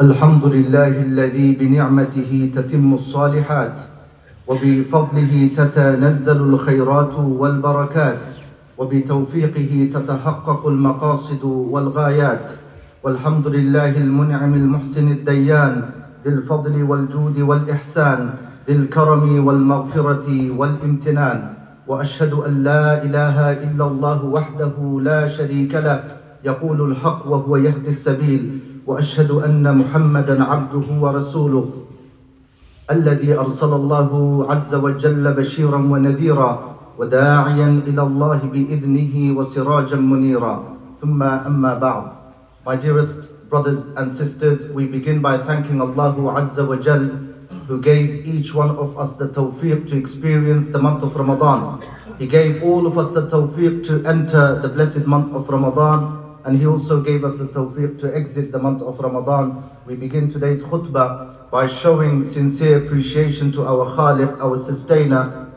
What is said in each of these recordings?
الحمد لله الذي بنعمته تتم الصالحات وبفضله تتنزل الخيرات والبركات وبتوفيقه تتحقق المقاصد والغايات. والحمد لله المنعم المحسن الديان ذي الفضل والجود والإحسان ذي الكرم والمغفرة والامتنان. وأشهد أن لا إله إلا الله وحده لا شريك له يقول الحق وهو يهدي السبيل. وأشهد أن محمدا عبده ورسوله الذي أرسل الله عز وجل بشيرا ونذيرا وداعيا إلى الله بإذنه وسراجا منيرا ثم أما بعد My dearest brothers and sisters, we begin by thanking Allah Azza wa Jal who gave each one of us the tawfiq to experience the month of Ramadan. He gave all of us the tawfiq to enter the blessed month of Ramadan and He also gave us the tawfiq to exit the month of Ramadan. We begin today's khutbah by showing sincere appreciation to our Khaliq, our sustainer,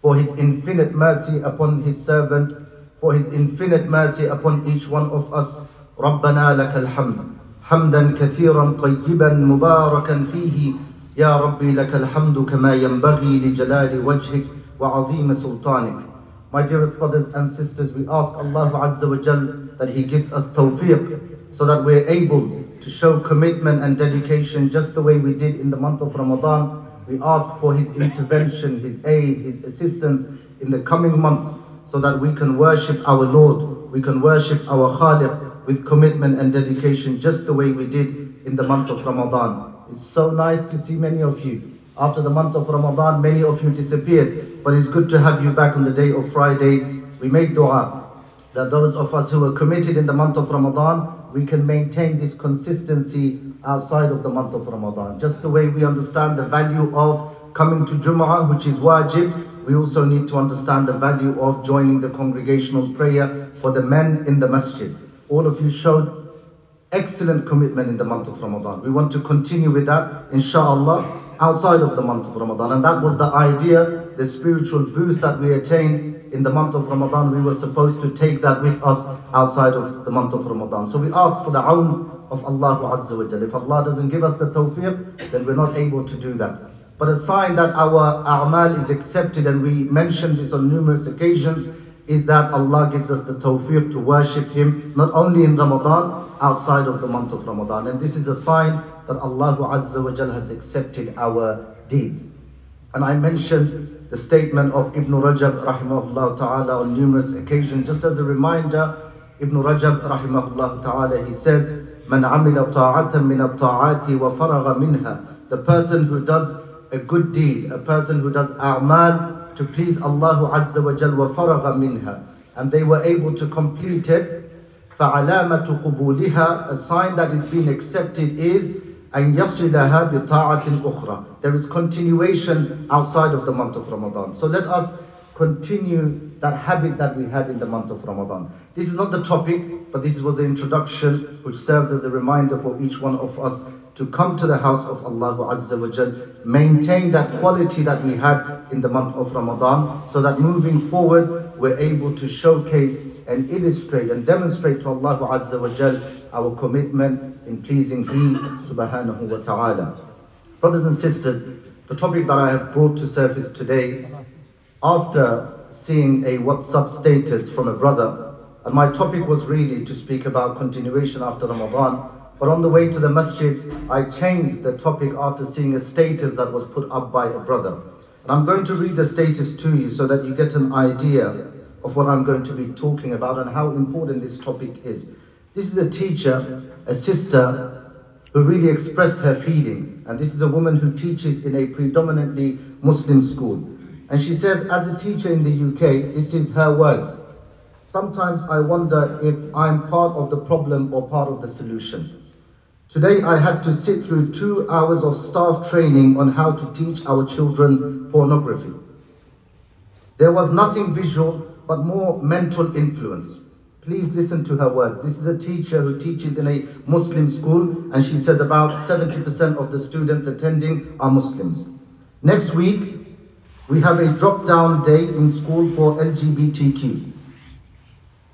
for His infinite mercy upon His servants, for His infinite mercy upon each one of us. ربنا لك الحمد حمدا كثيرا طيبا مباركا فيه يا ربي لك الحمد كما ينبغي لجلال وجهك وعظيم سلطانك my dearest brothers and sisters, we ask Allah Azza wa Jal that He gives us tawfiq so that we're able to show commitment and dedication just the way we did in the month of Ramadan. We ask for His intervention, His aid, His assistance in the coming months so that we can worship our Lord, we can worship our Khaliq with commitment and dedication just the way we did in the month of Ramadan. It's so nice to see many of you. After the month of Ramadan, many of you disappeared, but it's good to have you back on the day of Friday. We make dua that those of us who are committed in the month of Ramadan, we can maintain this consistency outside of the month of Ramadan. Just the way we understand the value of coming to Jum'ah, which is wajib, we also need to understand the value of joining the congregational prayer for the men in the masjid. All of you showed excellent commitment in the month of Ramadan. We want to continue with that, inshallah outside of the month of Ramadan. And that was the idea, the spiritual boost that we attained in the month of Ramadan. We were supposed to take that with us outside of the month of Ramadan. So we ask for the awn of Allah Azza wa Jalla. If Allah doesn't give us the tawfiq, then we're not able to do that. But a sign that our a'mal is accepted, and we mentioned this on numerous occasions, is that Allah gives us the tawfiq to worship Him not only in Ramadan, outside of the month of Ramadan. And this is a sign that Allah Azza wa Jal has accepted our deeds. And I mentioned the statement of Ibn Rajab rahimahullah ta'ala on numerous occasions. Just as a reminder, Ibn Rajab rahimahullah ta'ala, he says, من عمل طاعة من الطاعات وفرغ منها The person who does a good deed, a person who does a'mal to please Allah Azza wa Jal وفرغ منها and they were able to complete it فعلامة قبولها a sign that is being accepted is أن يصلها بطاعة أخرى. There is continuation outside of the month of Ramadan. So let us continue that habit that we had in the month of Ramadan. This is not the topic, but this was the introduction which serves as a reminder for each one of us to come to the house of Allah Azza wa Jal, maintain that quality that we had in the month of Ramadan, so that moving forward we're able to showcase and illustrate and demonstrate to Allah Azza wa Jal our commitment in pleasing He subhanahu wa ta'ala. Brothers and sisters, the topic that I have brought to surface today, after seeing a WhatsApp status from a brother, and my topic was really to speak about continuation after Ramadan, but on the way to the masjid, I changed the topic after seeing a status that was put up by a brother. And I'm going to read the status to you so that you get an idea of what I'm going to be talking about and how important this topic is. This is a teacher, a sister, who really expressed her feelings. And this is a woman who teaches in a predominantly Muslim school. And she says, as a teacher in the UK, this is her words. Sometimes I wonder if I'm part of the problem or part of the solution. Today I had to sit through two hours of staff training on how to teach our children pornography. There was nothing visual, but more mental influence. Please listen to her words. This is a teacher who teaches in a Muslim school, and she says about 70% of the students attending are Muslims. Next week, we have a drop down day in school for LGBTQ.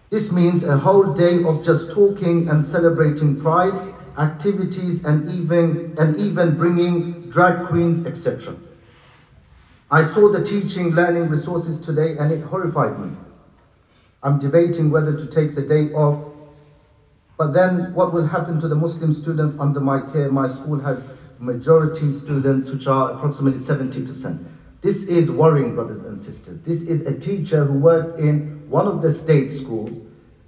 This means a whole day of just talking and celebrating pride, activities, and even, and even bringing drag queens, etc. I saw the teaching learning resources today and it horrified me. I'm debating whether to take the day off. But then what will happen to the Muslim students under my care? My school has majority students, which are approximately 70%. This is worrying, brothers and sisters. This is a teacher who works in one of the state schools,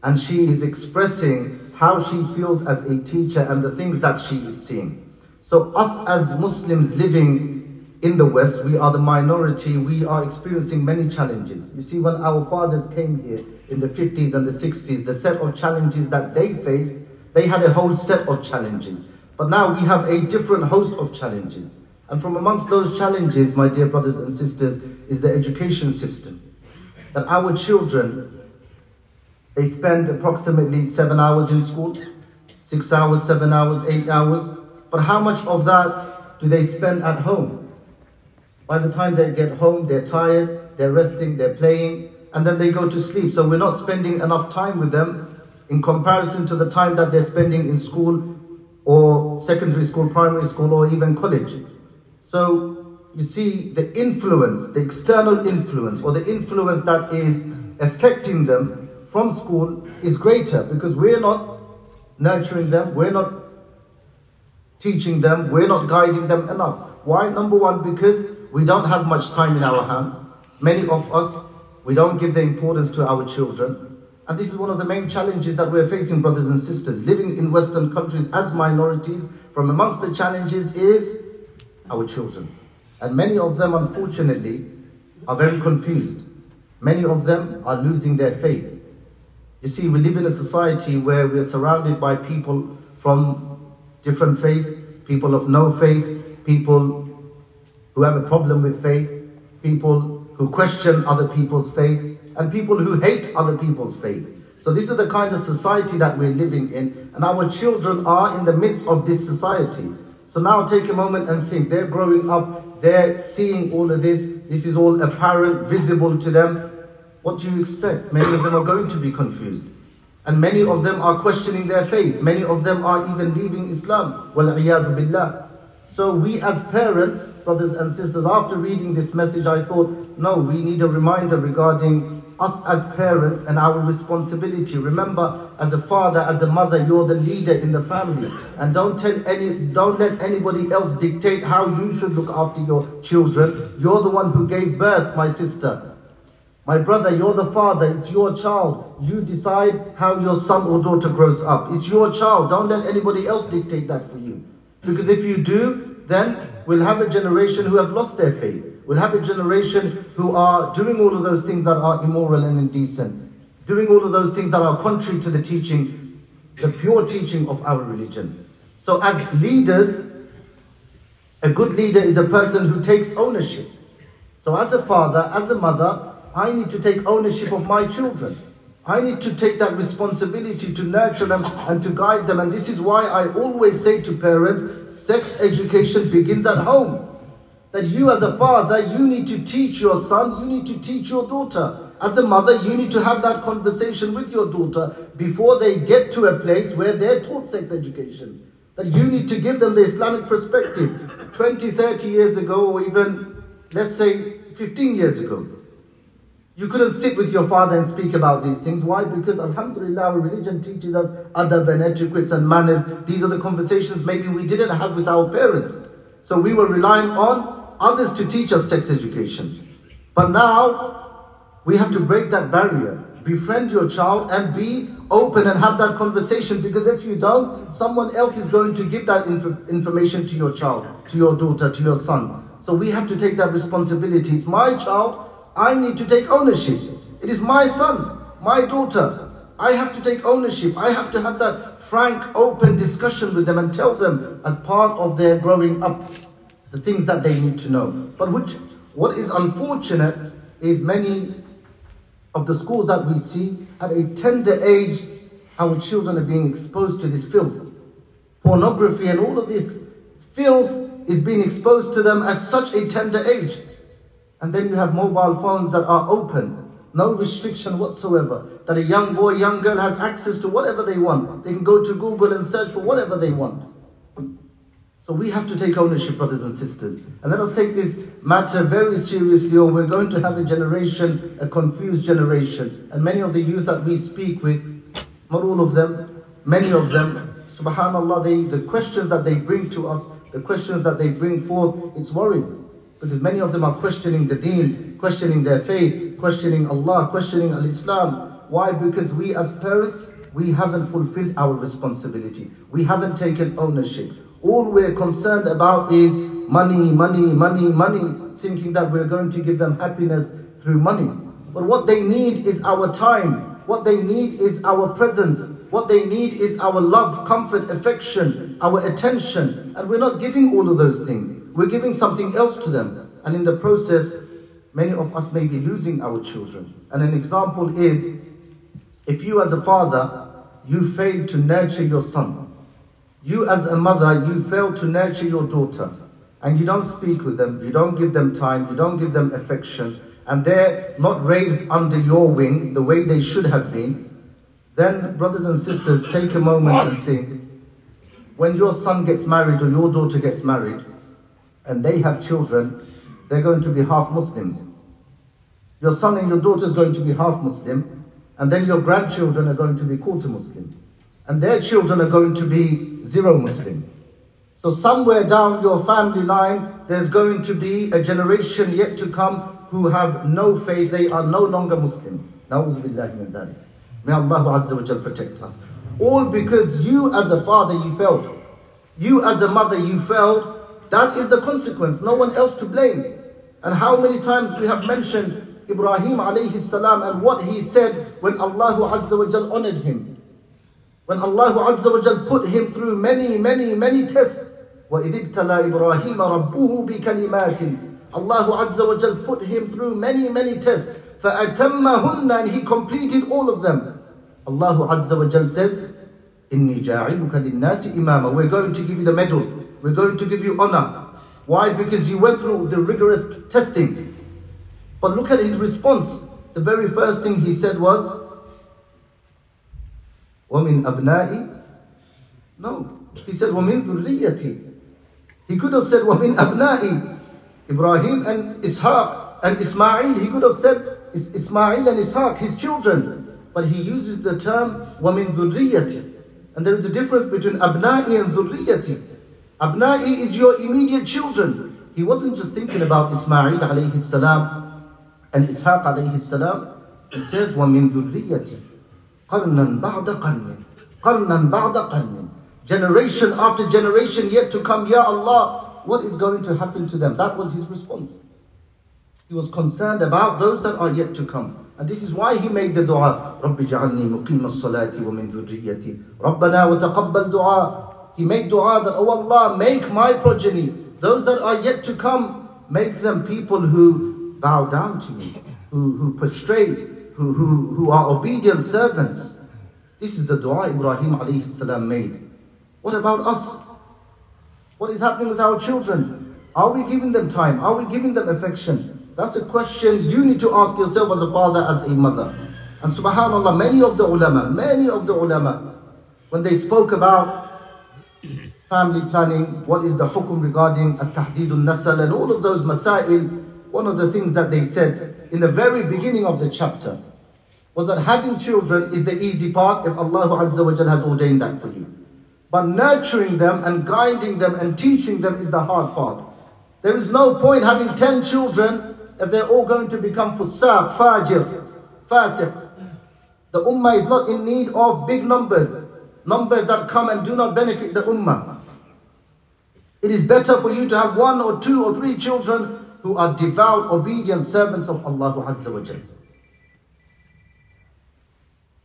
and she is expressing how she feels as a teacher and the things that she is seeing. So, us as Muslims living in the West, we are the minority, we are experiencing many challenges. You see, when our fathers came here in the 50s and the 60s, the set of challenges that they faced, they had a whole set of challenges. But now we have a different host of challenges. And from amongst those challenges, my dear brothers and sisters, is the education system. That our children, they spend approximately seven hours in school, six hours, seven hours, eight hours. But how much of that do they spend at home? By the time they get home, they're tired, they're resting, they're playing, and then they go to sleep. So we're not spending enough time with them in comparison to the time that they're spending in school or secondary school, primary school, or even college. So you see the influence, the external influence, or the influence that is affecting them from school is greater because we're not nurturing them, we're not teaching them, we're not guiding them enough. Why? Number one, because we don't have much time in our hands. Many of us, we don't give the importance to our children. And this is one of the main challenges that we're facing, brothers and sisters. Living in Western countries as minorities, from amongst the challenges is our children. And many of them, unfortunately, are very confused. Many of them are losing their faith. You see, we live in a society where we're surrounded by people from different faith, people of no faith, people who have a problem with faith, people who question other people's faith, and people who hate other people's faith. So this is the kind of society that we're living in, and our children are in the midst of this society. So now take a moment and think, they're growing up, they're seeing all of this, this is all apparent, visible to them. What do you expect? Many of them are going to be confused. And many of them are questioning their faith. Many of them are even leaving Islam. Billah. So we as parents, brothers and sisters, after reading this message, I thought, no, we need a reminder regarding us as parents and our responsibility. Remember, as a father, as a mother, you're the leader in the family. And don't tell any, don't let anybody else dictate how you should look after your children. You're the one who gave birth, my sister. My brother, you're the father, it's your child. You decide how your son or daughter grows up. It's your child. Don't let anybody else dictate that for you. Because if you do, then we'll have a generation who have lost their faith. We'll have a generation who are doing all of those things that are immoral and indecent, doing all of those things that are contrary to the teaching, the pure teaching of our religion. So, as leaders, a good leader is a person who takes ownership. So, as a father, as a mother, I need to take ownership of my children. I need to take that responsibility to nurture them and to guide them. And this is why I always say to parents sex education begins at home. That you, as a father, you need to teach your son, you need to teach your daughter. As a mother, you need to have that conversation with your daughter before they get to a place where they're taught sex education. That you need to give them the Islamic perspective. 20, 30 years ago, or even, let's say, 15 years ago. You couldn't sit with your father and speak about these things. Why? Because Alhamdulillah, our religion teaches us adab and etiquettes and manners. These are the conversations maybe we didn't have with our parents. So we were relying on others to teach us sex education. But now, we have to break that barrier. Befriend your child and be open and have that conversation because if you don't, someone else is going to give that inf- information to your child, to your daughter, to your son. So we have to take that responsibility. It's my child, I need to take ownership. It is my son, my daughter. I have to take ownership. I have to have that frank, open discussion with them and tell them as part of their growing up the things that they need to know. But which, what is unfortunate is many of the schools that we see at a tender age, our children are being exposed to this filth. Pornography and all of this filth is being exposed to them at such a tender age. And then you have mobile phones that are open. No restriction whatsoever. That a young boy, young girl has access to whatever they want. They can go to Google and search for whatever they want. So we have to take ownership, brothers and sisters. And let us take this matter very seriously, or we're going to have a generation, a confused generation. And many of the youth that we speak with, not all of them, many of them, subhanAllah, they, the questions that they bring to us, the questions that they bring forth, it's worrying. Because many of them are questioning the deen, questioning their faith, questioning Allah, questioning Al-Islam. Why? Because we as parents, we haven't fulfilled our responsibility. We haven't taken ownership. All we're concerned about is money, money, money, money, thinking that we're going to give them happiness through money. But what they need is our time. What they need is our presence. What they need is our love, comfort, affection, our attention. And we're not giving all of those things. We're giving something else to them. And in the process, many of us may be losing our children. And an example is if you as a father, you fail to nurture your son, you as a mother, you fail to nurture your daughter and you don't speak with them, you don't give them time, you don't give them affection, and they're not raised under your wings the way they should have been, then, brothers and sisters, take a moment and think when your son gets married or your daughter gets married and they have children, they're going to be half Muslims. Your son and your daughter is going to be half Muslim, and then your grandchildren are going to be quarter Muslim and their children are going to be zero Muslim. So somewhere down your family line, there's going to be a generation yet to come who have no faith, they are no longer Muslims. May Allah Azza wa Jal protect us. All because you as a father you failed. You as a mother you failed. That is the consequence. No one else to blame. And how many times we have mentioned Ibrahim alayhi salam and what he said when Allah Azza wa Jal honored him. When Allah Azza wa Jal put him through many, many, many tests. وَإِذِ ابْتَلَى إِبْرَاهِيمَ رَبُّهُ بِكَلِمَاتٍ Allah Azza wa Jal put him through many, many tests. فَأَتَمَّهُنَّ And he completed all of them. Allah Azza wa Jal says, إِنِّي جَاعِلُكَ لِلنَّاسِ إِمَامًا We're going to give you the medal. We're going to give you honor. Why? Because you went through the rigorous testing. But look at his response. The very first thing he said was, وَمِنْ أَبْنَائِ No. He said, وَمِنْ ذُرِّيَّتِي He could have said, وَمِنْ أَبْنَائِ Ibrahim and Ishaq and Ismail. He could have said Ismail and Ishaq, his children. But he uses the term وَمِنْ ذُرِّيَّتِي And there is a difference between أبنائي and ذُرِّيَّتي. Abna'i is your immediate children. He wasn't just thinking about Ismail alayhi salam and Ishaq alayhi salam. He says, وَمِنْ ذُرِّيَّتِي قرنا بعد قرن قرنا بعد قرن generation after generation yet to come Ya Allah what is going to happen to them that was his response he was concerned about those that are yet to come and this is why he made the dua رب جعلني مقيم الصلاة ومن ذريتي ربنا وتقبل دعاء he made dua that oh Allah make my progeny those that are yet to come make them people who bow down to me who, who prostrate who, who, who are obedient servants. This is the dua Ibrahim salam made. What about us? What is happening with our children? Are we giving them time? Are we giving them affection? That's a question you need to ask yourself as a father, as a mother. And subhanAllah, many of the ulama, many of the ulama, when they spoke about family planning, what is the hukum regarding at-tahdidun nasal and all of those masail, one of the things that they said in the very beginning of the chapter was that having children is the easy part if Allah Azza wa has ordained that for you. But nurturing them and guiding them and teaching them is the hard part. There is no point having 10 children if they're all going to become fusaq, fajir, fasiq. The ummah is not in need of big numbers, numbers that come and do not benefit the ummah. It is better for you to have one or two or three children who are devout, obedient servants of Allah wa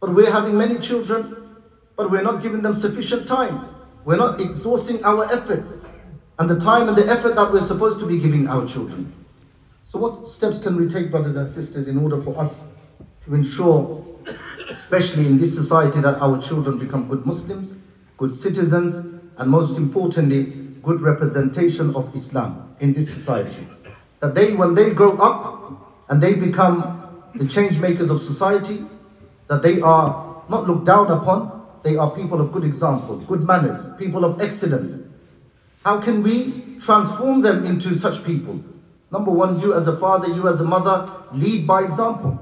But we're having many children, but we're not giving them sufficient time. We're not exhausting our efforts and the time and the effort that we're supposed to be giving our children. So, what steps can we take, brothers and sisters, in order for us to ensure, especially in this society, that our children become good Muslims, good citizens, and most importantly, good representation of Islam in this society? That they, when they grow up and they become the change makers of society, that they are not looked down upon, they are people of good example, good manners, people of excellence. How can we transform them into such people? Number one, you as a father, you as a mother, lead by example.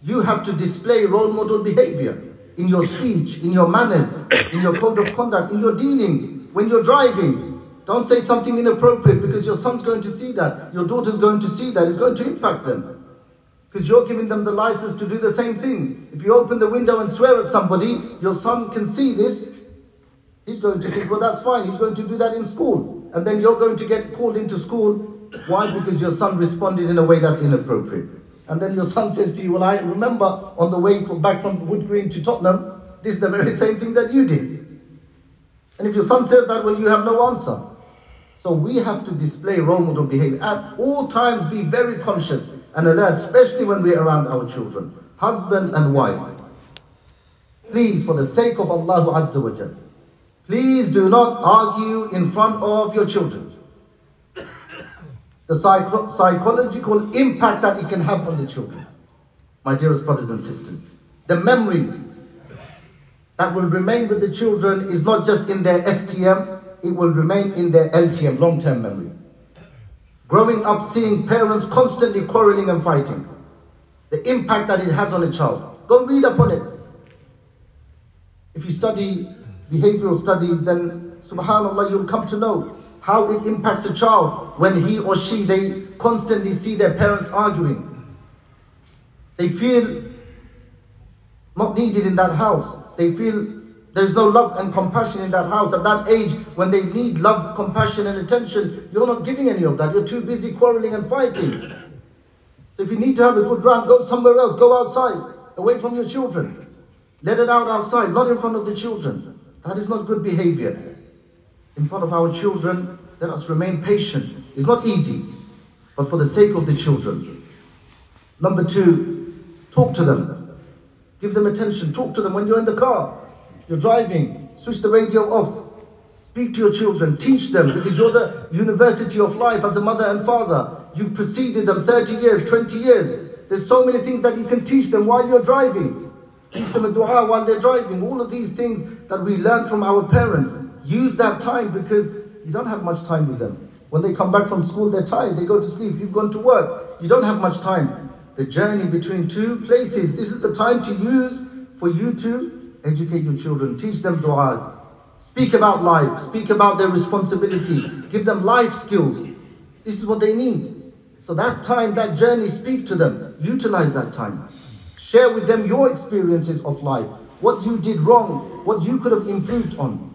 You have to display role model behavior in your speech, in your manners, in your code of conduct, in your dealings, when you're driving. Don't say something inappropriate because your son's going to see that, your daughter's going to see that, it's going to impact them. Because you're giving them the license to do the same thing. If you open the window and swear at somebody, your son can see this. He's going to think, well, that's fine. He's going to do that in school. And then you're going to get called into school. Why? Because your son responded in a way that's inappropriate. And then your son says to you, well, I remember on the way back from Wood Green to Tottenham, this is the very same thing that you did. And if your son says that, well, you have no answer. So we have to display role model behavior. At all times, be very conscious and alert, especially when we're around our children, husband and wife. Please, for the sake of Allah Azza wa Jal, please do not argue in front of your children. The psycho- psychological impact that it can have on the children. My dearest brothers and sisters, the memories that will remain with the children is not just in their STM, it will remain in their LTM, long term memory. Growing up seeing parents constantly quarreling and fighting, the impact that it has on a child. Go read upon it. If you study behavioral studies, then subhanAllah, you'll come to know how it impacts a child when he or she, they constantly see their parents arguing. They feel not needed in that house. They feel there's no love and compassion in that house. At that age, when they need love, compassion, and attention, you're not giving any of that. You're too busy quarreling and fighting. So if you need to have a good run, go somewhere else. Go outside, away from your children. Let it out outside, not in front of the children. That is not good behavior. In front of our children, let us remain patient. It's not easy, but for the sake of the children. Number two, talk to them. Give them attention. Talk to them when you're in the car. You're driving, switch the radio off. Speak to your children, teach them, because you're the university of life as a mother and father. You've preceded them 30 years, 20 years. There's so many things that you can teach them while you're driving. Teach them a dua while they're driving. All of these things that we learn from our parents. Use that time because you don't have much time with them. When they come back from school, they're tired, they go to sleep, you've gone to work. You don't have much time. The journey between two places, this is the time to use for you to Educate your children, teach them du'as. Speak about life, speak about their responsibility, give them life skills. This is what they need. So that time, that journey, speak to them. Utilize that time. Share with them your experiences of life, what you did wrong, what you could have improved on.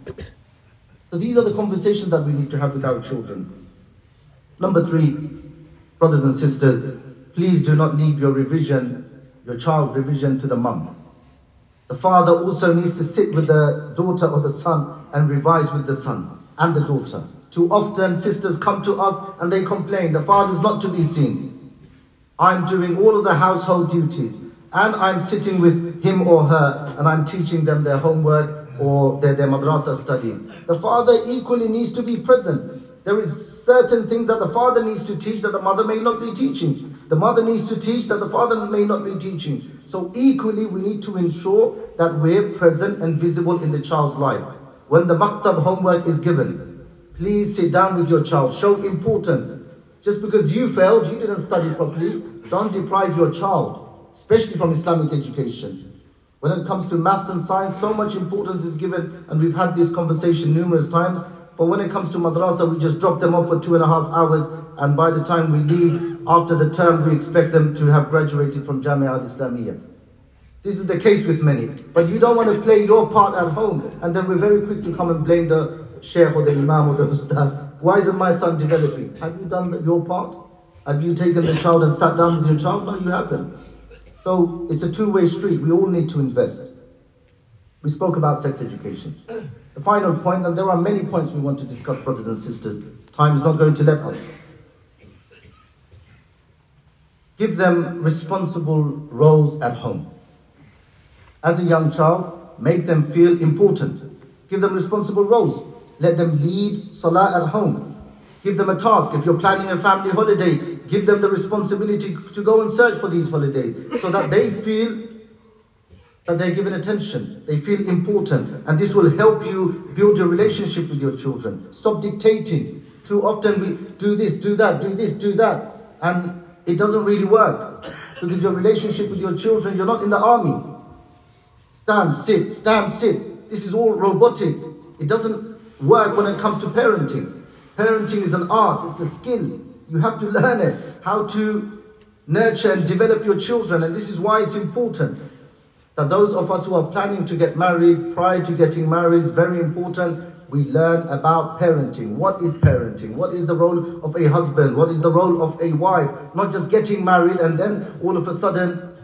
So these are the conversations that we need to have with our children. Number three, brothers and sisters, please do not leave your revision, your child's revision to the mum. The father also needs to sit with the daughter or the son and revise with the son and the daughter. Too often, sisters come to us and they complain, the father's not to be seen. I'm doing all of the household duties and I'm sitting with him or her and I'm teaching them their homework or their, their madrasa studies. The father equally needs to be present. There is certain things that the father needs to teach that the mother may not be teaching. The mother needs to teach that the father may not be teaching. So equally we need to ensure that we're present and visible in the child's life. When the maktab homework is given, please sit down with your child, show importance. Just because you failed, you didn't study properly, don't deprive your child, especially from Islamic education. When it comes to maths and science, so much importance is given, and we've had this conversation numerous times. But when it comes to madrasa, we just drop them off for two and a half hours, and by the time we leave, after the term, we expect them to have graduated from Jamia al Islamiyah. This is the case with many. But you don't want to play your part at home, and then we're very quick to come and blame the sheikh or the imam or the ustad. Why isn't my son developing? Have you done your part? Have you taken the child and sat down with your child? No, you haven't. So it's a two way street. We all need to invest. We spoke about sex education. The final point, and there are many points we want to discuss, brothers and sisters. Time is not going to let us. Give them responsible roles at home. As a young child, make them feel important. Give them responsible roles. Let them lead salah at home. Give them a task. If you're planning a family holiday, Give them the responsibility to go and search for these holidays so that they feel that they're given attention. They feel important. And this will help you build your relationship with your children. Stop dictating. Too often we do this, do that, do this, do that. And it doesn't really work. Because your relationship with your children, you're not in the army. Stand, sit, stand, sit. This is all robotic. It doesn't work when it comes to parenting. Parenting is an art, it's a skill. You have to learn it, how to nurture and develop your children. And this is why it's important that those of us who are planning to get married, prior to getting married, is very important. We learn about parenting. What is parenting? What is the role of a husband? What is the role of a wife? Not just getting married and then all of a sudden,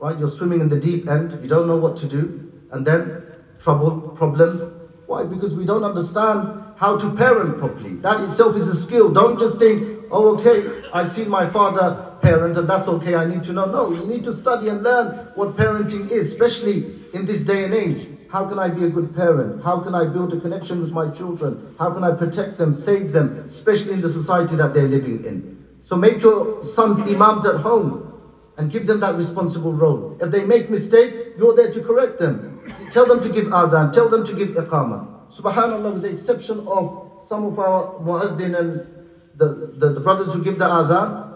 right, you're swimming in the deep end, you don't know what to do, and then trouble, problems. Why? Because we don't understand how to parent properly. That itself is a skill. Don't just think, oh, okay, I've seen my father parent and that's okay, I need to know. No, you need to study and learn what parenting is, especially in this day and age. How can I be a good parent? How can I build a connection with my children? How can I protect them, save them, especially in the society that they're living in? So make your sons imams at home and give them that responsible role. If they make mistakes, you're there to correct them. Tell them to give adhan, tell them to give iqamah. Subhanallah, with the exception of some of our muaddin and the, the, the brothers who give the adhan,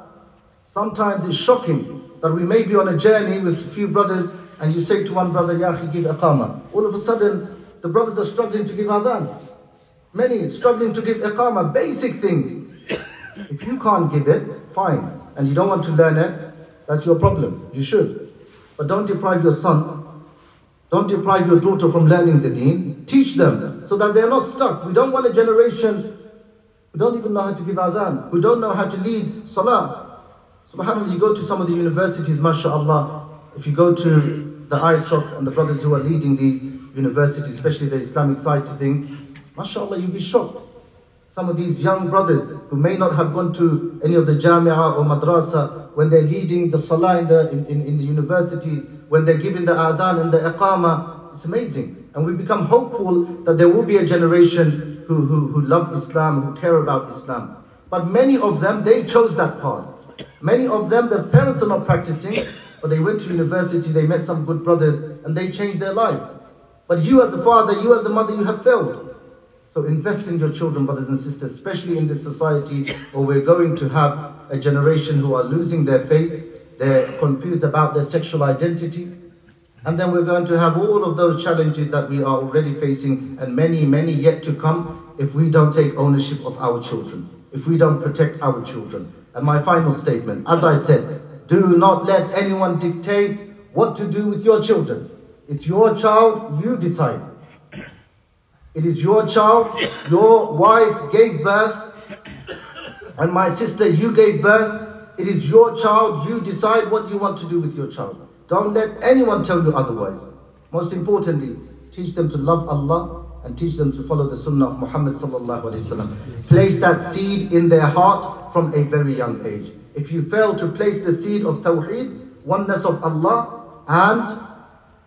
sometimes it's shocking that we may be on a journey with a few brothers and you say to one brother, Ya give iqamah. All of a sudden, the brothers are struggling to give adhan. Many struggling to give iqamah, basic things. If you can't give it, fine. And you don't want to learn it, that's your problem. You should. But don't deprive your son, don't deprive your daughter from learning the deen. Teach them so that they're not stuck. We don't want a generation who don't even know how to give adhan, who don't know how to lead salah. SubhanAllah, you go to some of the universities, mashallah, if you go to the ISOC and the brothers who are leading these universities, especially the Islamic side to things, mashallah, you'll be shocked. Some of these young brothers who may not have gone to any of the jamia or madrasa, when they're leading the salah in the, in, in, in the universities, when they're giving the adhan and the iqamah, it's amazing. And we become hopeful that there will be a generation who, who, who love Islam, who care about Islam. But many of them, they chose that path. Many of them, their parents are not practicing, but they went to university, they met some good brothers, and they changed their life. But you as a father, you as a mother, you have failed. So invest in your children, brothers and sisters, especially in this society where we're going to have a generation who are losing their faith, they're confused about their sexual identity, and then we're going to have all of those challenges that we are already facing and many, many yet to come if we don't take ownership of our children, if we don't protect our children. And my final statement, as I said, do not let anyone dictate what to do with your children. It's your child, you decide. It is your child, your wife gave birth, and my sister, you gave birth. It is your child, you decide what you want to do with your child. Don't let anyone tell you otherwise. Most importantly, teach them to love Allah and teach them to follow the sunnah of Muhammad. Place that seed in their heart from a very young age. If you fail to place the seed of Tawheed, oneness of Allah, and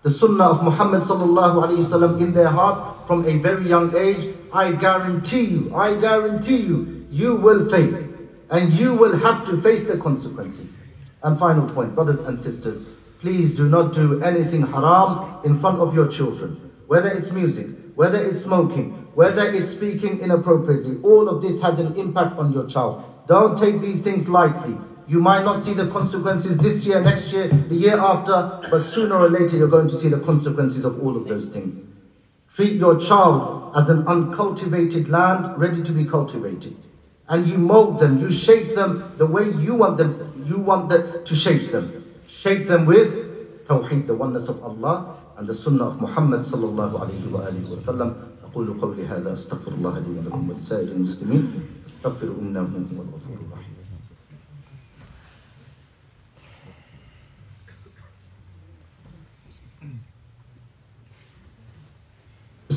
the Sunnah of Muhammad sallallahu alaihi wasallam in their hearts from a very young age, I guarantee you, I guarantee you, you will fail, and you will have to face the consequences. And final point, brothers and sisters, please do not do anything haram in front of your children, whether it's music, whether it's smoking, whether it's speaking inappropriately. All of this has an impact on your child. Don't take these things lightly. You might not see the consequences this year, next year, the year after, but sooner or later you're going to see the consequences of all of those things. Treat your child as an uncultivated land ready to be cultivated. And you mold them, you shape them the way you want them, you want them to shape them. Shape them with Tawheed, the oneness of Allah, and the Sunnah of Muhammad sallallahu alayhi wa sallam. أقول قولي هذا أستغفر الله لي ولكم ولسائر المسلمين أستغفر إنه هو الغفور الرحيم.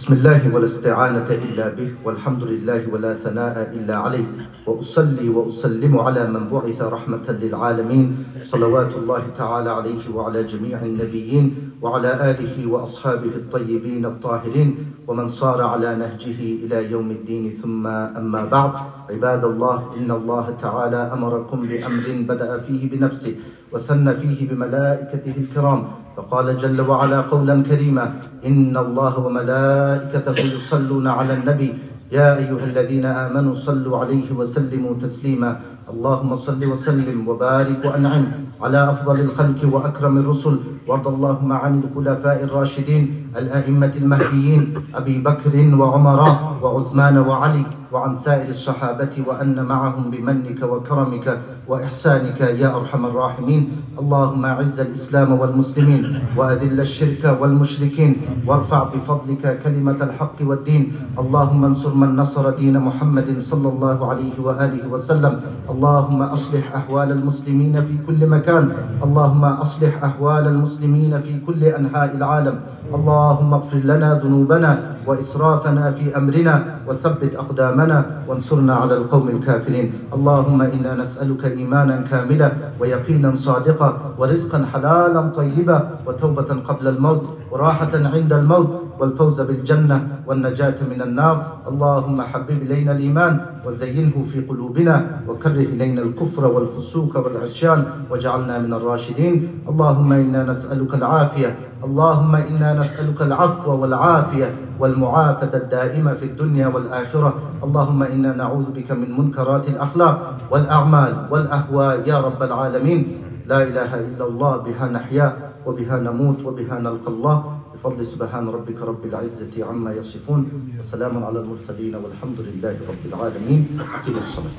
بسم الله ولا استعانة إلا به والحمد لله ولا ثناء إلا عليه. وأصلي وأسلم على من بعث رحمة للعالمين. صلوات الله تعالى عليه وعلى جميع النبيين وعلى آله وأصحابه الطيبين الطاهرين. ومن صار على نهجه إلى يوم الدين ثم أما بعد. عباد الله إن الله تعالى أمركم بأمر بدأ فيه بنفسه وثنى فيه بملائكته الكرام فقال جل وعلا قولا كريما إن الله وملائكته يصلون على النبي يا أيها الذين آمنوا صلوا عليه وسلموا تسليما. اللهم صل وسلم وبارك وأنعم على أفضل الخلق وأكرم الرسل. وارض اللهم عن الخلفاء الراشدين الأئمة المهديين أبي بكر وعمر وعثمان وعلي وعن سائر الصحابة وأن معهم بمنك وكرمك وإحسانك يا أرحم الراحمين. اللهم أعز الإسلام والمسلمين وأذل الشرك والمشركين وارفع بفضلك كلمة الحق والدين. اللهم انصر من نصر دين محمد صلى الله عليه وآله وسلم. اللهم أصلح أحوال المسلمين في كل مكان. اللهم أصلح أحوال المسلمين في كل أنحاء العالم. اللهم اغفر لنا ذنوبنا وإسرافنا في أمرنا وثبت أقدامنا وانصرنا على القوم الكافرين. اللهم إنا نسألك إيمانا كاملا ويقينا صادقا ورزقا حلالا طيبا وتوبة قبل الموت وراحة عند الموت والفوز بالجنة والنجاة من النار. اللهم حبب إلينا الإيمان وزينه في قلوبنا وكره إلينا الكفر والفسوق والعصيان واجعلنا من الراشدين. اللهم إنا نسألك العافية. اللهم إنا نسألك العفو والعافية والمعافاة الدائمة في الدنيا والآخرة. اللهم إنا نعوذ بك من منكرات الأخلاق والأعمال والأهواء يا رب العالمين. لا إله إلا الله بها نحيا وبها نموت وبها نلقى الله. بفضل سبحان ربك رب العزة عما يصفون. وسلام على المرسلين والحمد لله رب العالمين. أقم الصلاة.